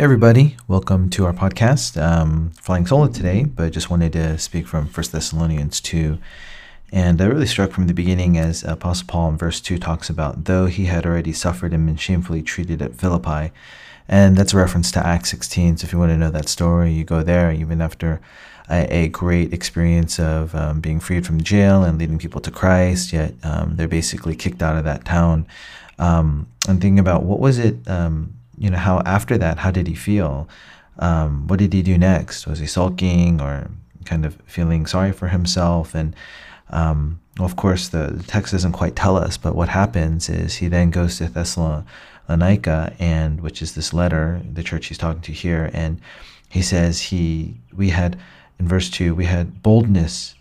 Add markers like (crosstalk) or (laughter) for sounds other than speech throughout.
Everybody, welcome to our podcast. Um, flying solo today, but just wanted to speak from 1 Thessalonians 2. And I really struck from the beginning as Apostle Paul in verse 2 talks about, though he had already suffered and been shamefully treated at Philippi. And that's a reference to Acts 16. So if you want to know that story, you go there, even after a, a great experience of um, being freed from jail and leading people to Christ, yet um, they're basically kicked out of that town. Um, and thinking about what was it um, you know, how after that, how did he feel? Um, what did he do next? Was he sulking or kind of feeling sorry for himself? And um, of course, the, the, text doesn't quite tell us, but what happens is he then goes to Thessalonica, and which is this letter, the church he's talking to here, and he says he we had in verse two we had boldness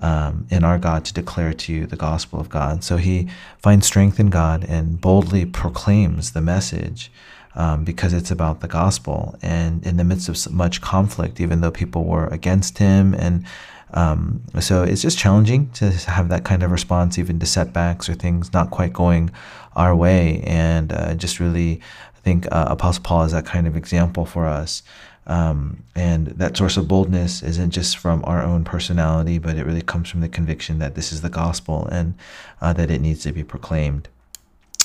um, in our God to declare to you the gospel of God. So he finds strength in God and boldly proclaims the message um, because it's about the gospel. And in the midst of much conflict, even though people were against him, and um, so it's just challenging to have that kind of response, even to setbacks or things not quite going our way. And uh, just really, I think uh, Apostle Paul is that kind of example for us. Um, and that source of boldness isn't just from our own personality, but it really comes from the conviction that this is the gospel and uh, that it needs to be proclaimed.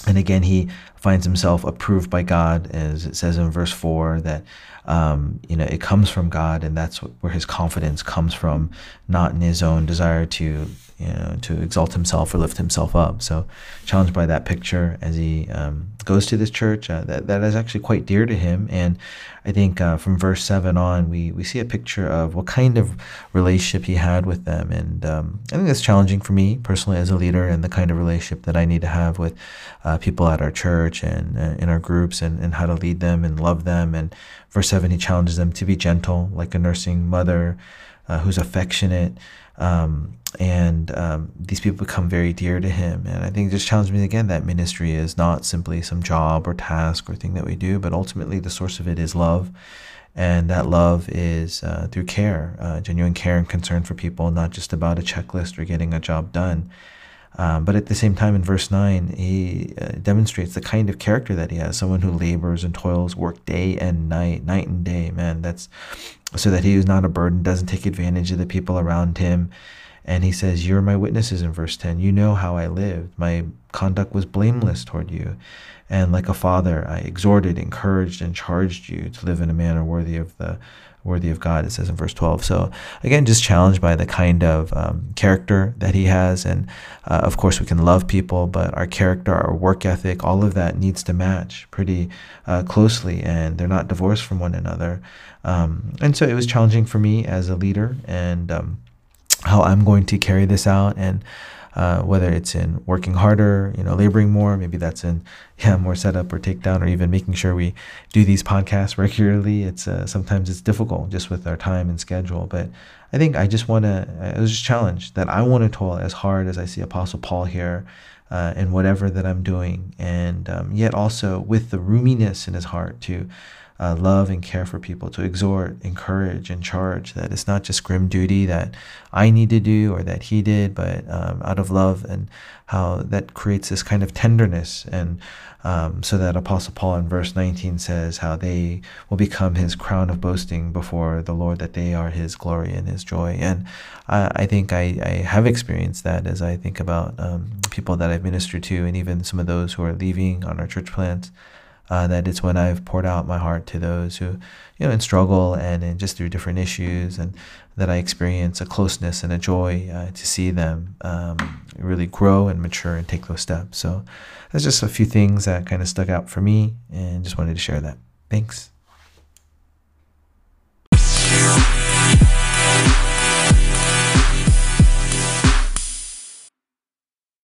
And again, he finds himself approved by God, as it says in verse 4, that um, you know it comes from God, and that's where his confidence comes from, not in his own desire to you know to exalt himself or lift himself up. So, challenged by that picture as he um, goes to this church, uh, that that is actually quite dear to him. And I think uh, from verse seven on, we we see a picture of what kind of relationship he had with them, and um, I think that's challenging for me personally as a leader, and the kind of relationship that I need to have with uh, people at our church and uh, in our groups, and, and how to lead them and love them. And verse seven, he challenges them to be gentle, like a nursing mother uh, who's affectionate. Um, and um, these people become very dear to him. And I think just challenged me again that ministry is not simply some job or task or thing that we do, but ultimately the source of it is love. And that love is uh, through care, uh, genuine care and concern for people, not just about a checklist or getting a job done. Um, but at the same time, in verse 9, he uh, demonstrates the kind of character that he has someone who labors and toils, work day and night, night and day. Man, that's so that he is not a burden, doesn't take advantage of the people around him. And he says, You're my witnesses in verse 10. You know how I lived. My conduct was blameless toward you. And like a father, I exhorted, encouraged, and charged you to live in a manner worthy of the worthy of God, it says in verse 12. So, again, just challenged by the kind of um, character that he has. And uh, of course, we can love people, but our character, our work ethic, all of that needs to match pretty uh, closely, and they're not divorced from one another. Um, and so it was challenging for me as a leader and um, how I'm going to carry this out. And uh, whether it's in working harder, you know, laboring more, maybe that's in yeah more setup or takedown, or even making sure we do these podcasts (laughs) regularly. It's uh, sometimes it's difficult just with our time and schedule, but I think I just want to. It was just challenged that I want to toil as hard as I see Apostle Paul here. Uh, in whatever that I'm doing, and um, yet also with the roominess in his heart to uh, love and care for people, to exhort, encourage, and charge. That it's not just grim duty that I need to do or that he did, but um, out of love, and how that creates this kind of tenderness. And um, so that Apostle Paul in verse 19 says how they will become his crown of boasting before the Lord, that they are his glory and his joy. And I, I think I, I, have experienced that as I think about um, people that I've ministered to, and even some of those who are leaving on our church plants uh, that it's when I've poured out my heart to those who, you know, in struggle and in just through different issues, and that I experience a closeness and a joy uh, to see them um, really grow and mature and take those steps. So that's just a few things that kind of stuck out for me, and just wanted to share that. Thanks.